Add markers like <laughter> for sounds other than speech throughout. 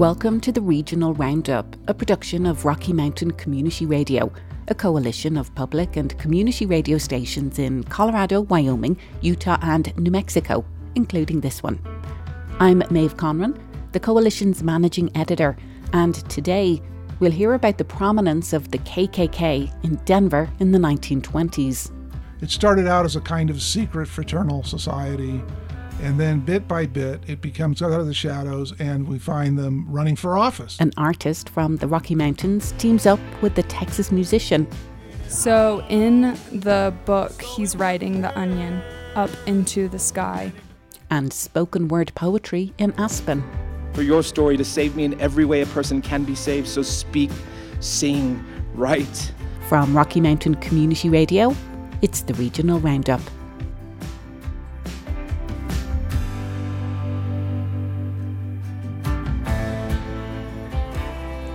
Welcome to the Regional Roundup, a production of Rocky Mountain Community Radio, a coalition of public and community radio stations in Colorado, Wyoming, Utah, and New Mexico, including this one. I'm Maeve Conran, the coalition's managing editor, and today we'll hear about the prominence of the KKK in Denver in the 1920s. It started out as a kind of secret fraternal society and then bit by bit, it becomes out of the shadows, and we find them running for office. An artist from the Rocky Mountains teams up with the Texas musician. So, in the book, he's writing the onion up into the sky. And spoken word poetry in Aspen. For your story to save me in every way a person can be saved, so speak, sing, write. From Rocky Mountain Community Radio, it's the Regional Roundup.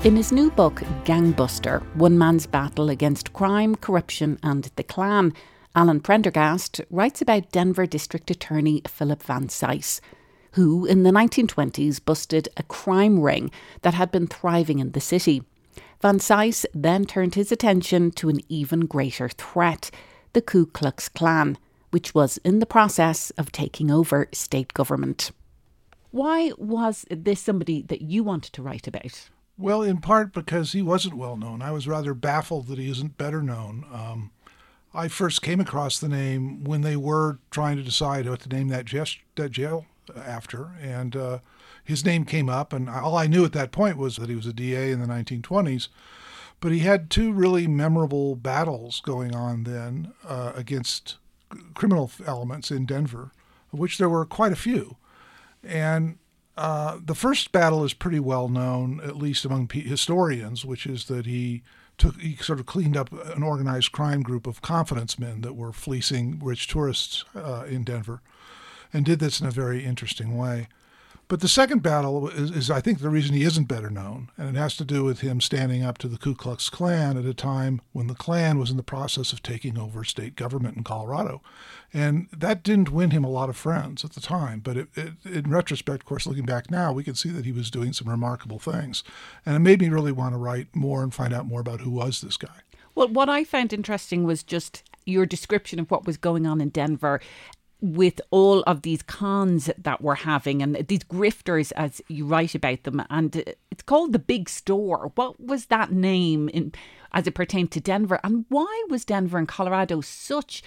In his new book, Gangbuster One Man's Battle Against Crime, Corruption and the Klan, Alan Prendergast writes about Denver District Attorney Philip Van Cise, who in the 1920s busted a crime ring that had been thriving in the city. Van Cise then turned his attention to an even greater threat the Ku Klux Klan, which was in the process of taking over state government. Why was this somebody that you wanted to write about? Well, in part because he wasn't well known. I was rather baffled that he isn't better known. Um, I first came across the name when they were trying to decide what to name that, gest- that jail after, and uh, his name came up, and all I knew at that point was that he was a DA in the 1920s. But he had two really memorable battles going on then uh, against criminal elements in Denver, of which there were quite a few. And uh, the first battle is pretty well known, at least among historians, which is that he took he sort of cleaned up an organized crime group of confidence men that were fleecing rich tourists uh, in Denver, and did this in a very interesting way. But the second battle is, is, I think, the reason he isn't better known, and it has to do with him standing up to the Ku Klux Klan at a time when the Klan was in the process of taking over state government in Colorado. And that didn't win him a lot of friends at the time. But it, it, in retrospect, of course, looking back now, we can see that he was doing some remarkable things. And it made me really want to write more and find out more about who was this guy. Well, what I found interesting was just your description of what was going on in Denver with all of these cons that we're having and these grifters as you write about them and it's called the big store. What was that name in as it pertained to denver? And why was denver and colorado such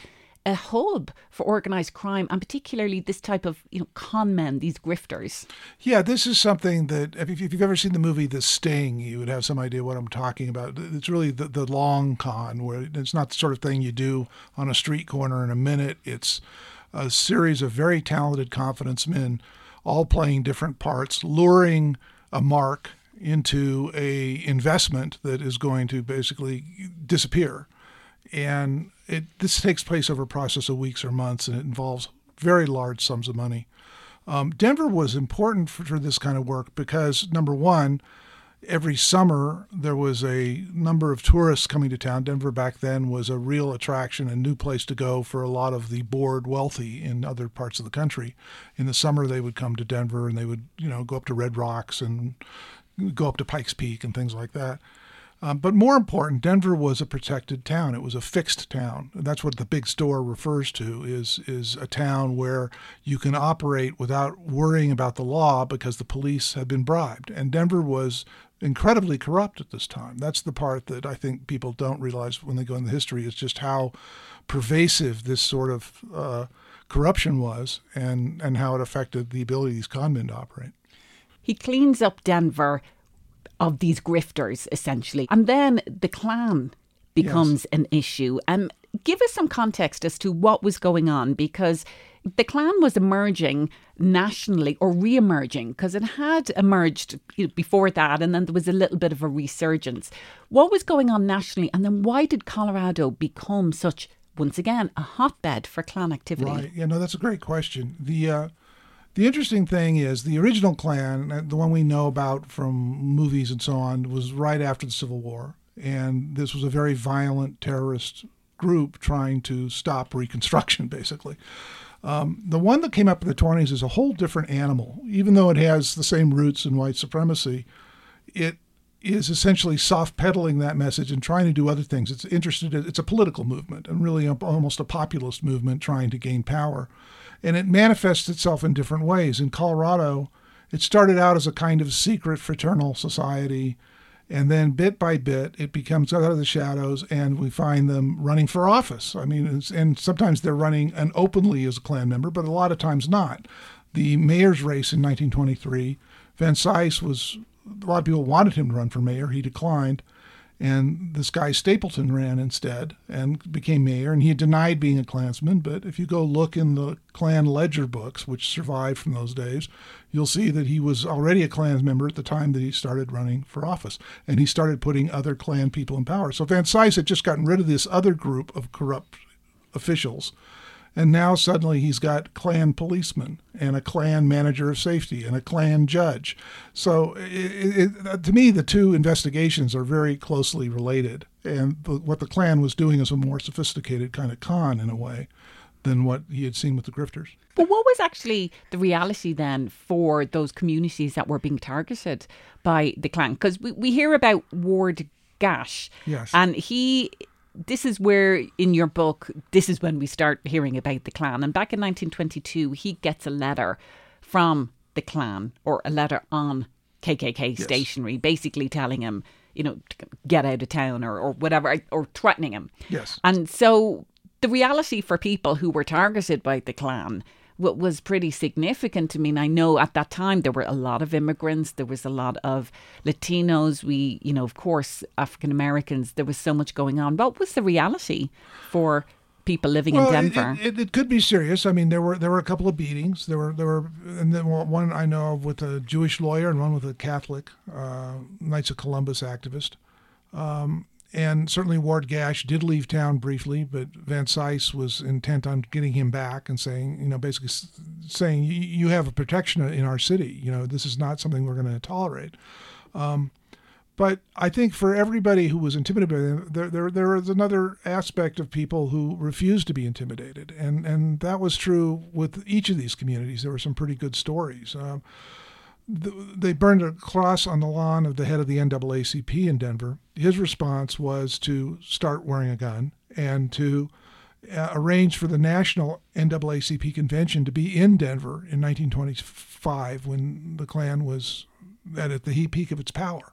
a hub for organized crime and particularly this type of you know con men these grifters? Yeah this is something that if you've ever seen the movie the sting you would have some idea what i'm talking about. It's really the, the long con where it's not the sort of thing you do on a street corner in a minute. It's a series of very talented confidence men, all playing different parts, luring a mark into a investment that is going to basically disappear. And it, this takes place over a process of weeks or months, and it involves very large sums of money. Um, Denver was important for, for, this kind of work because, number one, every summer there was a number of tourists coming to town. Denver back then was a real attraction, a new place to go for a lot of the bored wealthy in other parts of the country. In the summer, they would come to Denver and they would, you know, go up to Red Rocks and go up to Pikes Peak and things like that. Um, but more important, Denver was a protected town. It was a fixed town. That's what the big store refers to is is a town where you can operate without worrying about the law because the police have been bribed. And Denver was incredibly corrupt at this time. That's the part that I think people don't realize when they go into history is just how pervasive this sort of uh, corruption was and, and how it affected the ability of these conmen to operate. He cleans up Denver of these grifters, essentially. And then the Klan becomes yes. an issue. Um, give us some context as to what was going on because the Klan was emerging nationally or re emerging because it had emerged before that and then there was a little bit of a resurgence. What was going on nationally and then why did Colorado become such, once again, a hotbed for Klan activity? Right. Yeah, no, that's a great question. The, uh, the interesting thing is the original Klan, uh, the one we know about from movies and so on, was right after the Civil War. And this was a very violent terrorist group trying to stop Reconstruction, <laughs> basically. Um, the one that came up in the 20s is a whole different animal. Even though it has the same roots in white supremacy, it is essentially soft pedaling that message and trying to do other things. It's interested. It's a political movement and really a, almost a populist movement trying to gain power, and it manifests itself in different ways. In Colorado, it started out as a kind of secret fraternal society and then bit by bit, it becomes out of the shadows, and we find them running for office. I mean, and sometimes they're running and openly as a Klan member, but a lot of times not. The mayor's race in 1923, Van Cise was, a lot of people wanted him to run for mayor. He declined and this guy Stapleton ran instead and became mayor. And he denied being a Klansman, but if you go look in the Klan ledger books, which survived from those days, you'll see that he was already a Klan member at the time that he started running for office, and he started putting other Klan people in power. So Van Cise had just gotten rid of this other group of corrupt officials and now suddenly he's got Klan policemen and a Klan manager of safety and a Klan judge. So it, it, uh, to me, the two investigations are very closely related. And what the Klan was doing is a more sophisticated kind of con in a way than what he had seen with the grifters. But what was actually the reality then for those communities that were being targeted by the Klan? Because we, we hear about Ward Gash. Yes. And he this is where in your book this is when we start hearing about the Klan. And back in 1922 he gets a letter from the Klan or a letter on kkk yes. stationery basically telling him you know get out of town or, or whatever or threatening him. Yes. And so the reality for people who were targeted by the Klan what was pretty significant to me. And I know at that time there were a lot of immigrants, there was a lot of Latinos, we, you know, of course, African Americans, there was so much going on. What was the reality for people living well, in Denver? It, it, it, could be serious. I mean, there were there were a couple of beatings. There were there were, and then one I know of with a Jewish lawyer and one with a Catholic uh, Knights of Columbus activist. Um, and certainly Ward Gash did leave town briefly, but Van Cise was intent on getting him back and saying, you know, basically saying, you have a protection in our city. You know, this is not something we're going to tolerate. Um, but I think for everybody who was intimidated by them, there, there, there is another aspect of people who refused to be intimidated. And, and that was true with each of these communities. There were some pretty good stories. Um, they burned a cross on the lawn of the head of the NAACP in Denver. His response was to start wearing a gun and to uh, arrange for the national NAACP convention to be in Denver in 1925 when the Klan was at the peak of its power,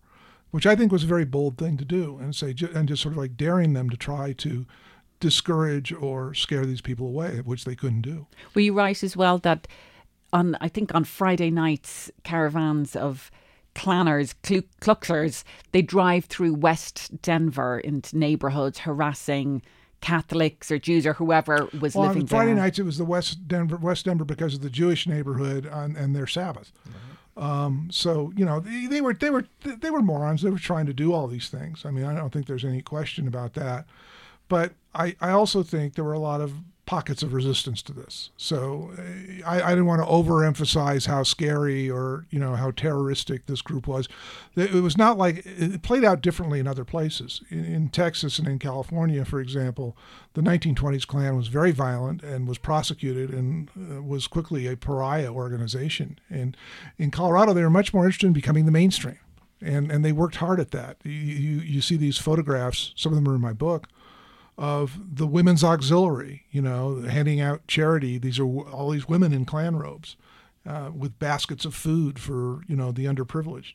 which I think was a very bold thing to do and say and just sort of like daring them to try to discourage or scare these people away, which they couldn't do. Were you right as well that on I think on Friday nights, caravans of clanners, clucklers, they drive through West Denver into neighborhoods harassing Catholics or Jews or whoever was well, living on Friday there. nights it was the West Denver, West Denver because of the Jewish neighborhood on, and their Sabbath. Mm-hmm. Um, so you know they, they, were they were they were morons. They were trying to do all these things. I mean, I don't think there's any question about that. But I, I also think there were a lot of pockets of resistance to this. So eh, I, I, didn't want to overemphasize how scary or you know how terroristic this group was. It was not like it played out differently in other places. In, in Texas and in California, for example, the 1920s Klan was very violent and was prosecuted and uh, was quickly a pariah organization. And in Colorado, they were much more interested in becoming the mainstream. And, and they worked hard at that. You, you, you see these photographs, some of them are in my book, of the women's auxiliary, you know, handing out charity. These are all these women in Klan robes uh, with baskets of food for, you know, the underprivileged.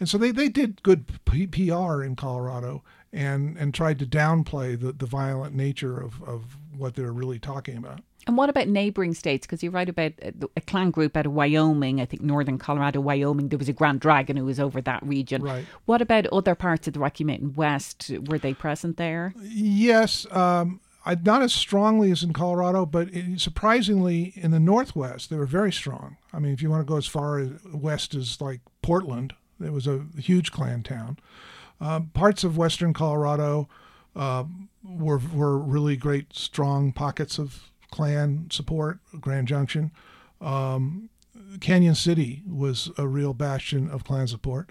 And so they, they did good PR in Colorado and, and tried to downplay the, the violent nature of, of what they're really talking about. And what about neighbouring states? Because you write about a Klan group out of Wyoming, I think northern Colorado, Wyoming. There was a Grand Dragon who was over that region. Right. What about other parts of the Rocky Mountain West? Were they present there? Yes. Um, not as strongly as in Colorado, but it, surprisingly in the Northwest, they were very strong. I mean, if you want to go as far as west as like Portland, it was a huge Klan town. Uh, parts of western Colorado uh, were were really great, strong pockets of Klan support, Grand Junction. Um, Cañon City was a real bastion of Klan support.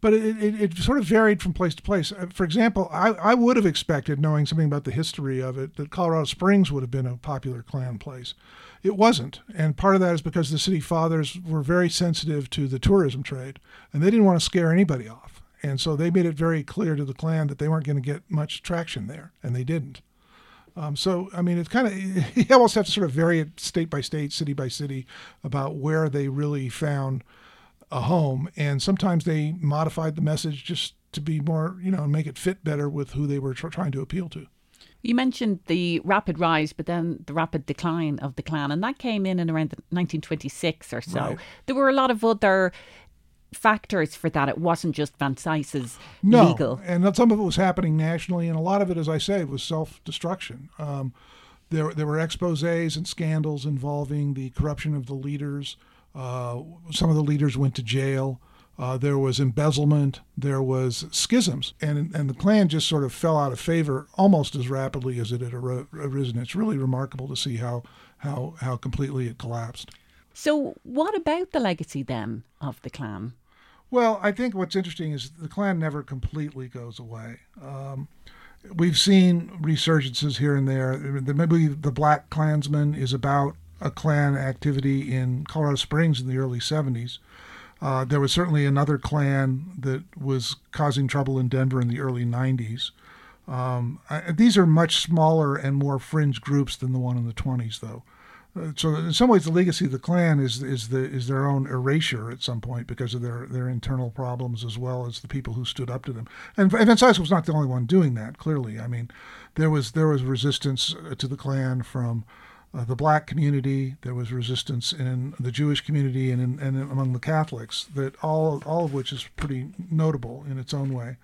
but it, it, it, sort of varied from place to place. Uh, for example, I, I would have expected, knowing something about the history of it, that Colorado Springs would have been a popular Klan place. It wasn't. And part of that is because the city fathers were very sensitive to the tourism trade, and they didn't want to scare anybody off. And so they made it very clear to the Klan that they weren't going to get much traction there, and they didn't. Um, so, I mean, it's kind of, <laughs> you almost have to sort of vary it state by state, city by city, about where they really found a home. And sometimes they modified the message just to be more, you know, make it fit better with who they were tr- trying to appeal to. You mentioned the rapid rise, but then the rapid decline of the Klan, and that came in in around 1926 or so. Right. There were a lot of other factors for that. It wasn't just Van Cise's no, legal. and some of it was happening nationally, and a lot of it, as I say, was self-destruction. Um, there, there were exposés and scandals involving the corruption of the leaders. Uh, some of the leaders went to jail. Uh, there was embezzlement. There was schisms, and and the Klan just sort of fell out of favor almost as rapidly as it had arisen. It's really remarkable to see how how how completely it collapsed. So, what about the legacy then of the Klan? Well, I think what's interesting is the Klan never completely goes away. Um, we've seen resurgences here and there. Maybe the Black Klansman is about a Klan activity in Colorado Springs in the early 70s. Uh, there was certainly another Klan that was causing trouble in Denver in the early 90s. Um, I, these are much smaller and more fringe groups than the one in the 20s, though. Uh, so in some ways, the legacy of the Klan is is the is their own erasure at some point because of their their internal problems as well as the people who stood up to them. And, and Van was not the only one doing that. Clearly, I mean, there was there was resistance to the Klan from uh, the black community. There was resistance in the Jewish community and, in, and among the Catholics. That all all of which is pretty notable in its own way.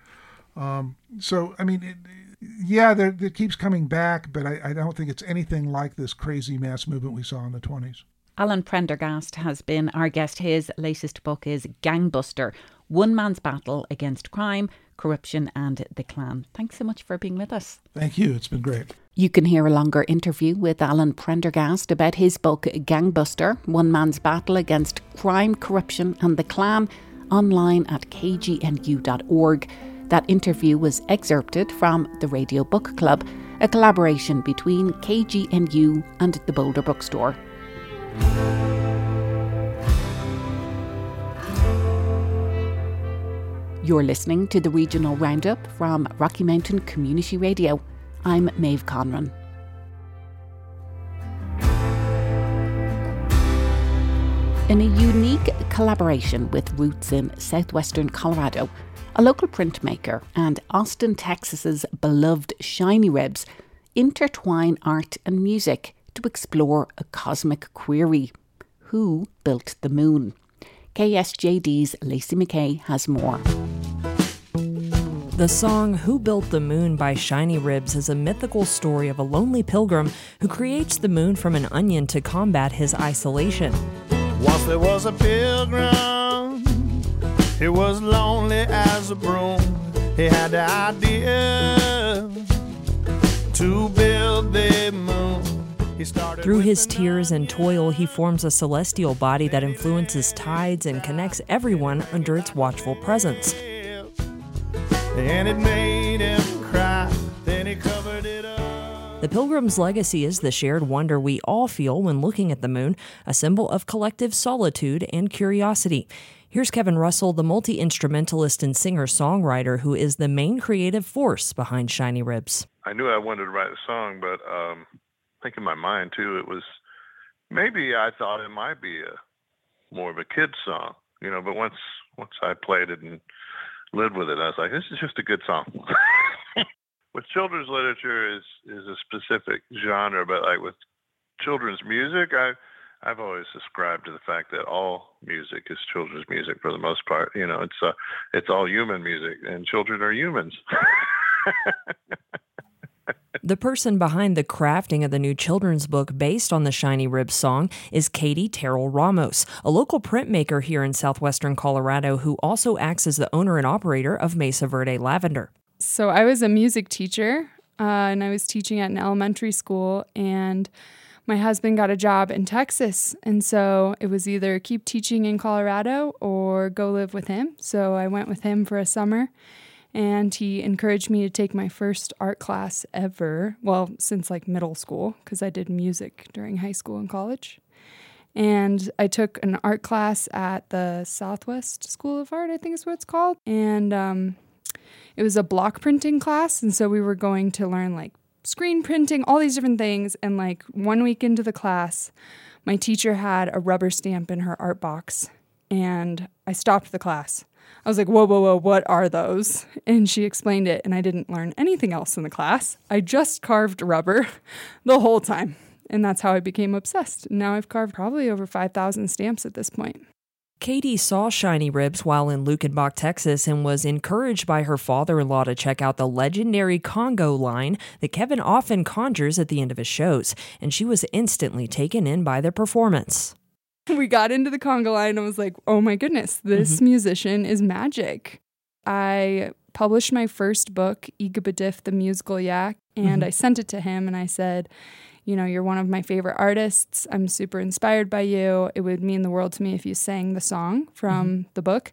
Um, so I mean, it, yeah, there, it keeps coming back, but I, I don't think it's anything like this crazy mass movement we saw in the twenties. Alan Prendergast has been our guest. His latest book is Gangbuster One Man's Battle Against Crime, Corruption and the Klan. Thanks so much for being with us. Thank you. It's been great. You can hear a longer interview with Alan Prendergast about his book Gangbuster One Man's Battle Against Crime, Corruption and the Klan online at kgnu.org. That interview was excerpted from the Radio Book Club, a collaboration between KGNU and the Boulder Bookstore. You're listening to the regional roundup from Rocky Mountain Community Radio. I'm Maeve Conran. In a unique collaboration with roots in southwestern Colorado, a local printmaker and Austin, Texas's beloved Shiny Ribs intertwine art and music to explore a cosmic query. Who built the moon? KSJD's Lacey McKay has more. The song Who Built the Moon by Shiny Ribs is a mythical story of a lonely pilgrim who creates the moon from an onion to combat his isolation. Once there was a pilgrim, he was lonely as a broom. He had the idea to build the moon. Through his tears and toil, he forms a celestial body that influences tides and connects everyone under its watchful presence and it made him cry. Then he covered it up. The Pilgrim's legacy is the shared wonder we all feel when looking at the moon, a symbol of collective solitude and curiosity. Here's Kevin Russell, the multi instrumentalist and singer songwriter who is the main creative force behind Shiny Ribs. I knew I wanted to write a song, but um, I think in my mind too, it was maybe I thought it might be a more of a kid's song, you know. But once once I played it and lived with it. I was like, this is just a good song. <laughs> with children's literature is is a specific genre, but like with children's music, I I've always ascribed to the fact that all music is children's music for the most part. You know, it's uh, it's all human music, and children are humans. <laughs> The person behind the crafting of the new children's book based on the Shiny Ribs song is Katie Terrell Ramos, a local printmaker here in southwestern Colorado who also acts as the owner and operator of Mesa Verde Lavender. So I was a music teacher uh, and I was teaching at an elementary school and my husband got a job in Texas. And so it was either keep teaching in Colorado or go live with him. So I went with him for a summer and he encouraged me to take my first art class ever. Well, since like middle school, because I did music during high school and college. And I took an art class at the Southwest School of Art, I think is what it's called. And um, it was a block printing class. And so we were going to learn like screen printing, all these different things. And like one week into the class, my teacher had a rubber stamp in her art box. And I stopped the class. I was like, whoa, whoa, whoa, what are those? And she explained it, and I didn't learn anything else in the class. I just carved rubber <laughs> the whole time. And that's how I became obsessed. Now I've carved probably over 5,000 stamps at this point. Katie saw Shiny Ribs while in Luckenbach, Texas, and was encouraged by her father in law to check out the legendary conga line that Kevin often conjures at the end of his shows, and she was instantly taken in by their performance. We got into the conga line and I was like, oh my goodness, this mm-hmm. musician is magic. I published my first book, Igabadif the Musical Yak, and mm-hmm. I sent it to him and I said, you know, you're one of my favorite artists. I'm super inspired by you. It would mean the world to me if you sang the song from mm-hmm. the book.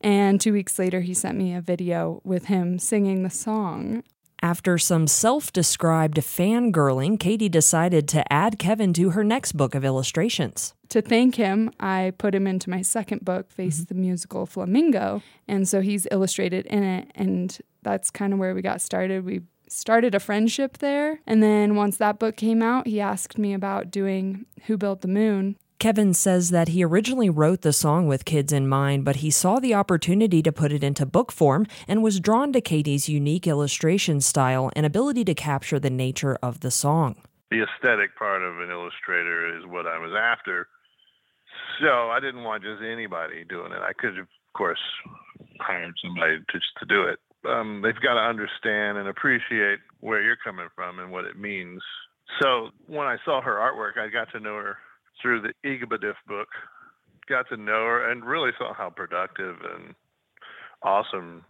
And two weeks later, he sent me a video with him singing the song. After some self described fangirling, Katie decided to add Kevin to her next book of illustrations. To thank him, I put him into my second book, Face mm-hmm. the Musical Flamingo. And so he's illustrated in it. And that's kind of where we got started. We started a friendship there. And then once that book came out, he asked me about doing Who Built the Moon. Kevin says that he originally wrote the song with kids in mind, but he saw the opportunity to put it into book form and was drawn to Katie's unique illustration style and ability to capture the nature of the song. The aesthetic part of an illustrator is what I was after. So I didn't want just anybody doing it. I could, of course, hired somebody to, to do it um, they've got to understand and appreciate where you're coming from and what it means. So when I saw her artwork, I got to know her through the Igabadif book, got to know her and really saw how productive and awesome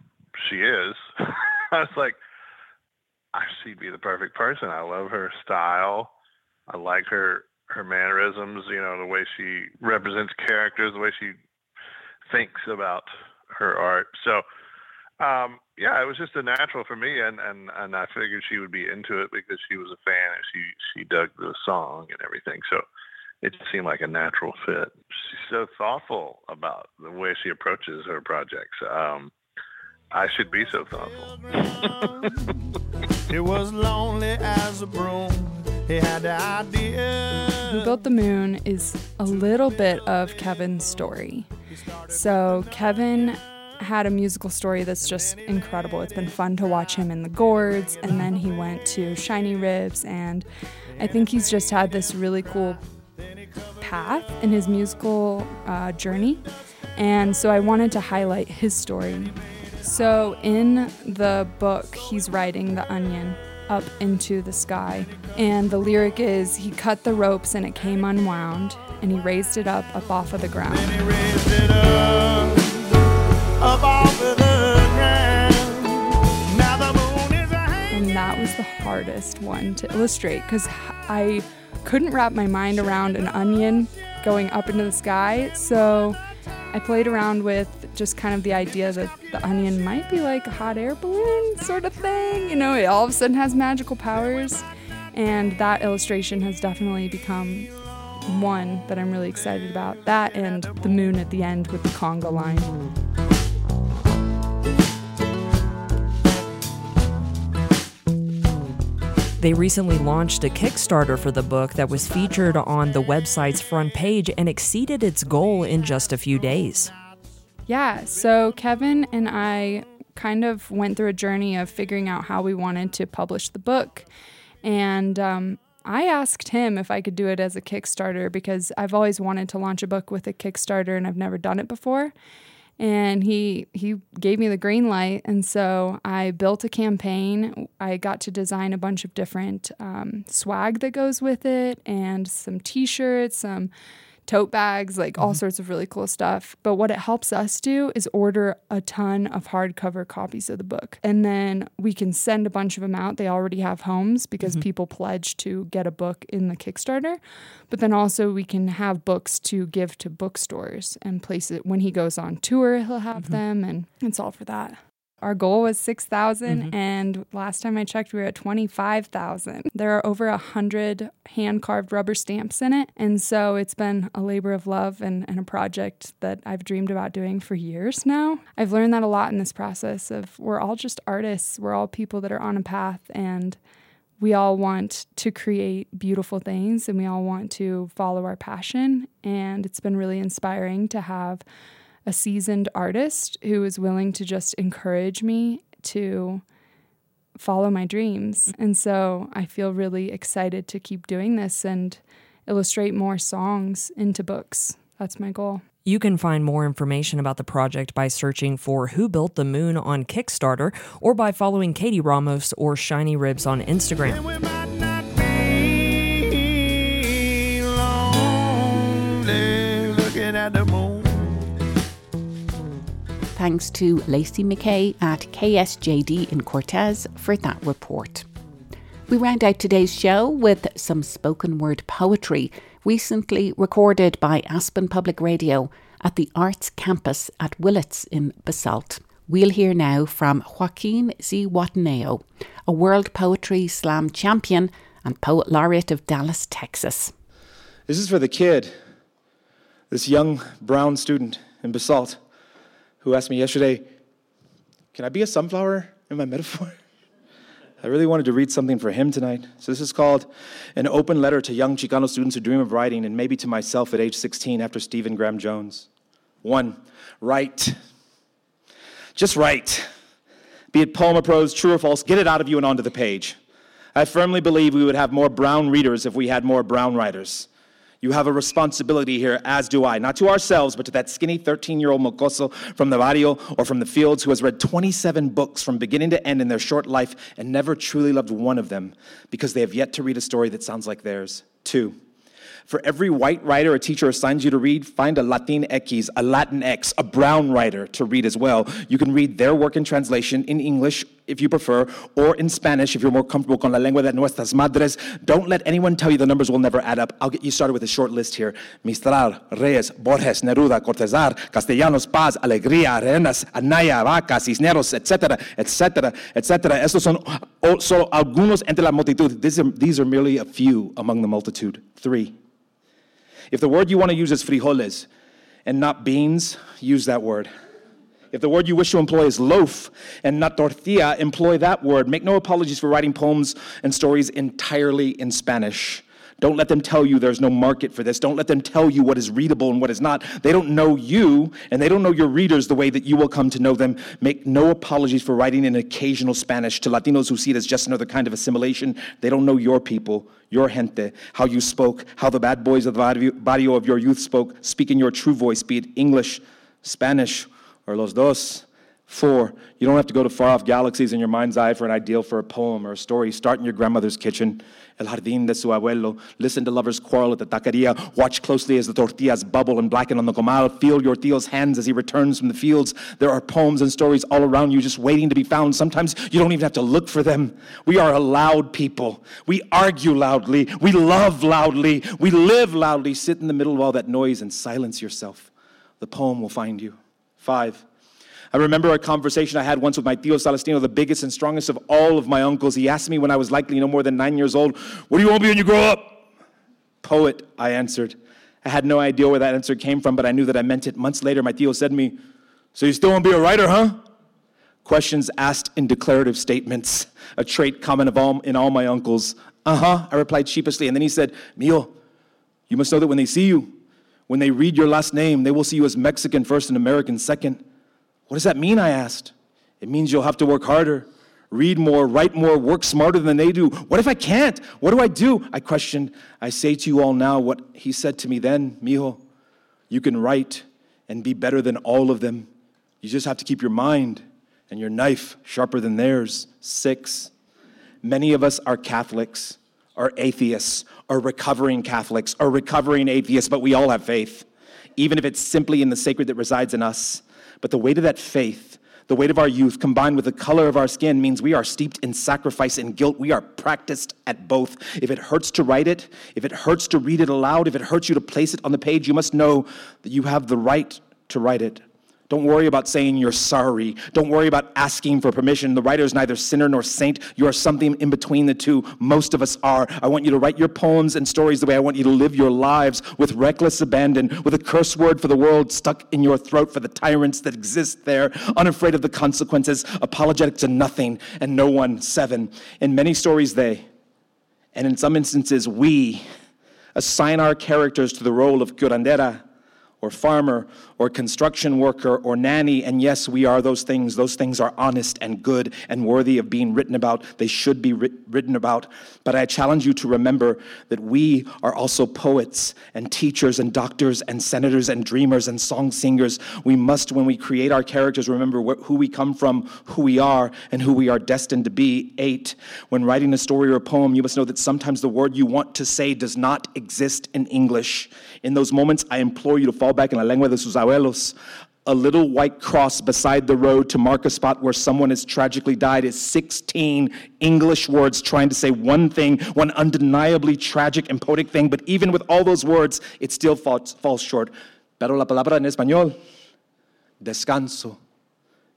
she is. <laughs> I was like, she'd be the perfect person. I love her style. I like her her mannerisms. You know, the way she represents characters, the way she thinks about her art. So um, yeah, it was just a natural for me, and, and and I figured she would be into it because she was a fan and she she dug the song and everything. So it seemed like a natural fit. She's so thoughtful about the way she approaches her projects. Um, I should be so thoughtful. it was lonely as a broom. He had the idea. Who Built the Moon is a little bit of Kevin's story. So Kevin had a musical story that's just incredible. It's been fun to watch him in the Gourds, and then he went to Shiny Ribs, and I think he's just had this really cool path in his musical uh, journey. And so I wanted to highlight his story. So in the book, he's riding the onion up into the sky. And the lyric is he cut the ropes and it came unwound, and he raised it up, up off of the ground hardest one to illustrate because I couldn't wrap my mind around an onion going up into the sky. So I played around with just kind of the idea that the onion might be like a hot air balloon sort of thing. You know, it all of a sudden has magical powers. And that illustration has definitely become one that I'm really excited about. That and the moon at the end with the conga line. They recently launched a Kickstarter for the book that was featured on the website's front page and exceeded its goal in just a few days. Yeah, so Kevin and I kind of went through a journey of figuring out how we wanted to publish the book. And um, I asked him if I could do it as a Kickstarter because I've always wanted to launch a book with a Kickstarter and I've never done it before and he he gave me the green light. And so i built a campaign. I got to design a bunch of different um, swag that goes with it and some t-shirts some tote bags, like all mm-hmm. sorts of really cool stuff. But what it helps us do is order a ton of hardcover copies of the book. And then we can send a bunch of them out. They already have homes because mm-hmm. people pledge to get a book in the Kickstarter. But then also we can have books to give to bookstores and places. When he goes on tour, he'll have mm-hmm. them, and it's all for that. Our goal was 6,000, mm-hmm. and last time I checked, we were at 25,000. There are over 100 hand carved rubber stamps in it, and so it's been a labor of love and, and a project that I've dreamed about doing for years now. I've learned that a lot in this process of we're all just artists, we're all people that are on a path, and we all want to create beautiful things and we all want to follow our passion. And it's been really inspiring to have a seasoned artist who is willing to just encourage me to follow my dreams. And so I feel really excited to keep doing this and illustrate more songs into books. That's my goal. You can find more information about the project by searching for Who Built the Moon on Kickstarter or by following Katie Ramos or Shiny Ribs on Instagram. Thanks to Lacey McKay at KSJD in Cortez for that report. We round out today's show with some spoken word poetry recently recorded by Aspen Public Radio at the Arts Campus at Willits in Basalt. We'll hear now from Joaquin Zihuatanejo, a World Poetry Slam champion and poet laureate of Dallas, Texas. This is for the kid, this young brown student in Basalt, who asked me yesterday, Can I be a sunflower in my metaphor? <laughs> I really wanted to read something for him tonight. So, this is called An Open Letter to Young Chicano Students Who Dream of Writing, and maybe to myself at age 16 after Stephen Graham Jones. One, write. Just write. Be it poem or prose, true or false, get it out of you and onto the page. I firmly believe we would have more brown readers if we had more brown writers. You have a responsibility here, as do I, not to ourselves, but to that skinny 13 year old mocoso from the barrio or from the fields who has read 27 books from beginning to end in their short life and never truly loved one of them because they have yet to read a story that sounds like theirs. Two, for every white writer a teacher assigns you to read, find a Latinx, a Latinx, a brown writer to read as well. You can read their work in translation in English if you prefer, or in Spanish if you're more comfortable con la lengua de nuestras madres. Don't let anyone tell you the numbers will never add up. I'll get you started with a short list here. Mistral, Reyes, Borges, Neruda, Cortázar, Castellanos, Paz, Alegría, Arenas, Anaya, Vaca, Cisneros, etcétera, etcétera, etcétera. Estos son solo algunos entre la multitud. These are, these are merely a few among the multitude. Three. If the word you want to use is frijoles and not beans, use that word. If the word you wish to employ is loaf and not tortilla, employ that word. Make no apologies for writing poems and stories entirely in Spanish. Don't let them tell you there's no market for this. Don't let them tell you what is readable and what is not. They don't know you, and they don't know your readers the way that you will come to know them. Make no apologies for writing in occasional Spanish to Latinos who see it as just another kind of assimilation. They don't know your people, your gente, how you spoke, how the bad boys of the barrio- of your youth spoke. Speak in your true voice, be it English, Spanish, or los dos. Four, you don't have to go to far off galaxies in your mind's eye for an ideal for a poem or a story. Start in your grandmother's kitchen, el jardín de su abuelo. Listen to lovers quarrel at the taqueria. Watch closely as the tortillas bubble and blacken on the comal. Feel your tío's hands as he returns from the fields. There are poems and stories all around you just waiting to be found. Sometimes you don't even have to look for them. We are a loud people. We argue loudly. We love loudly. We live loudly. Sit in the middle of all that noise and silence yourself. The poem will find you. Five. I remember a conversation I had once with my Tío Celestino, the biggest and strongest of all of my uncles. He asked me when I was likely no more than nine years old, What do you want to be when you grow up? Poet, I answered. I had no idea where that answer came from, but I knew that I meant it. Months later, my Tío said to me, So you still want to be a writer, huh? Questions asked in declarative statements, a trait common of all, in all my uncles. Uh huh, I replied sheepishly. And then he said, Mio, you must know that when they see you, when they read your last name, they will see you as Mexican first and American second. What does that mean? I asked. It means you'll have to work harder, read more, write more, work smarter than they do. What if I can't? What do I do? I questioned. I say to you all now what he said to me then, mijo. You can write and be better than all of them. You just have to keep your mind and your knife sharper than theirs. Six. Many of us are Catholics. or atheists or recovering Catholics are recovering atheists, but we all have faith, even if it's simply in the sacred that resides in us. But the weight of that faith, the weight of our youth, combined with the color of our skin, means we are steeped in sacrifice and guilt. We are practiced at both. If it hurts to write it, if it hurts to read it aloud, if it hurts you to place it on the page, you must know that you have the right to write it. Don't worry about saying you're sorry. Don't worry about asking for permission. The writer is neither sinner nor saint. You are something in between the two. Most of us are. I want you to write your poems and stories the way I want you to live your lives with reckless abandon, with a curse word for the world stuck in your throat for the tyrants that exist there, unafraid of the consequences, apologetic to nothing and no one. Seven. In many stories, they, and in some instances, we, assign our characters to the role of curandera or farmer or construction worker or nanny. And yes, we are those things. Those things are honest and good and worthy of being written about. They should be writ- written about. But I challenge you to remember that we are also poets and teachers and doctors and senators and dreamers and song singers. We must, when we create our characters, remember wh- who we come from, who we are, and who we are destined to be. Eight, when writing a story or a poem, you must know that sometimes the word you want to say does not exist in English. In those moments, I implore you to fall back in la lengua de sus abuelos. A little white cross beside the road to mark a spot where someone has tragically died is 16 English words trying to say one thing, one undeniably tragic and poetic thing, but even with all those words, it still falls, falls short. Pero la palabra en español, descanso.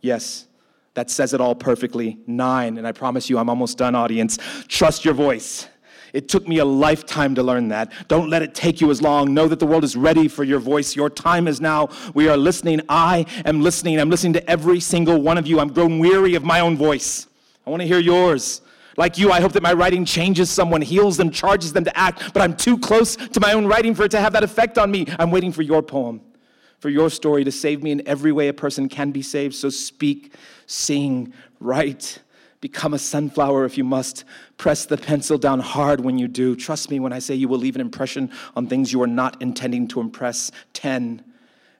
Yes, that says it all perfectly. Nine, and I promise you I'm almost done, audience. Trust your voice. It took me a lifetime to learn that. Don't let it take you as long. Know that the world is ready for your voice. Your time is now. We are listening. I am listening. I'm listening to every single one of you. I'm grown weary of my own voice. I want to hear yours. Like you, I hope that my writing changes someone, heals them, charges them to act, but I'm too close to my own writing for it to have that effect on me. I'm waiting for your poem, for your story to save me in every way a person can be saved. So speak, sing, write. Become a sunflower if you must. Press the pencil down hard when you do. Trust me when I say you will leave an impression on things you are not intending to impress. 10.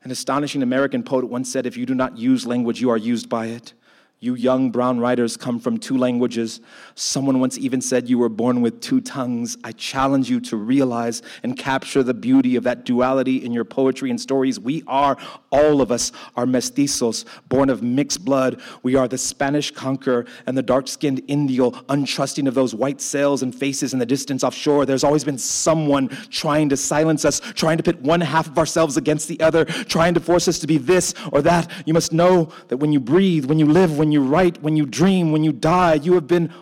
An astonishing American poet once said, If you do not use language, you are used by it. You young brown writers come from two languages. Someone once even said you were born with two tongues. I challenge you to realize and capture the beauty of that duality in your poetry and stories. We are, all of us, are mestizos, born of mixed blood. We are the Spanish conqueror and the dark skinned Indio, untrusting of those white sails and faces in the distance offshore. There's always been someone trying to silence us, trying to pit one half of ourselves against the other, trying to force us to be this or that. You must know that when you breathe, when you live, when you write, when you dream, when you die, you have been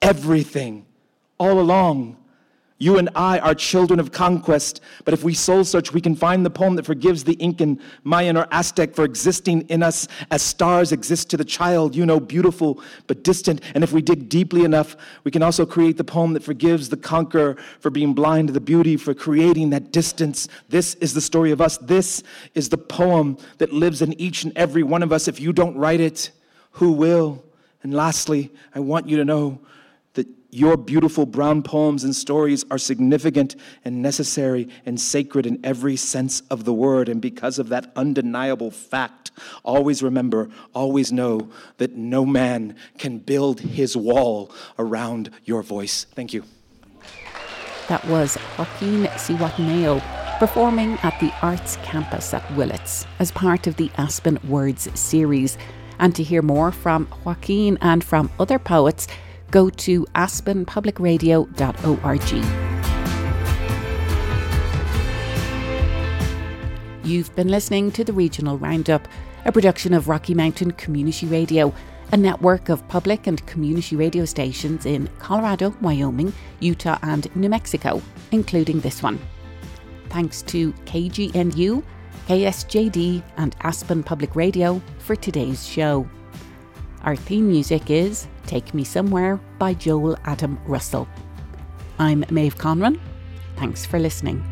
everything all along. You and I are children of conquest, but if we soul search, we can find the poem that forgives the Incan, Mayan, or Aztec for existing in us as stars exist to the child, you know, beautiful but distant. And if we dig deeply enough, we can also create the poem that forgives the conqueror for being blind to the beauty, for creating that distance. This is the story of us. This is the poem that lives in each and every one of us. If you don't write it, who will? And lastly, I want you to know your beautiful brown poems and stories are significant and necessary and sacred in every sense of the word. And because of that undeniable fact, always remember, always know that no man can build his wall around your voice. Thank you. That was Joaquin Zihuatanejo performing at the Arts Campus at Willits as part of the Aspen Words series. And to hear more from Joaquin and from other poets, go to aspenpublicradio.org. You've been listening to the Regional Roundup, a production of Rocky Mountain Community Radio, a network of public and community radio stations in Colorado, Wyoming, Utah, and New Mexico, including this one. Thanks to KGNU KSJD, and Aspen Public Radio for today's show. Our theme music is Take Me Somewhere by Joel Adam Russell. I'm Maeve Conran. Thanks for listening.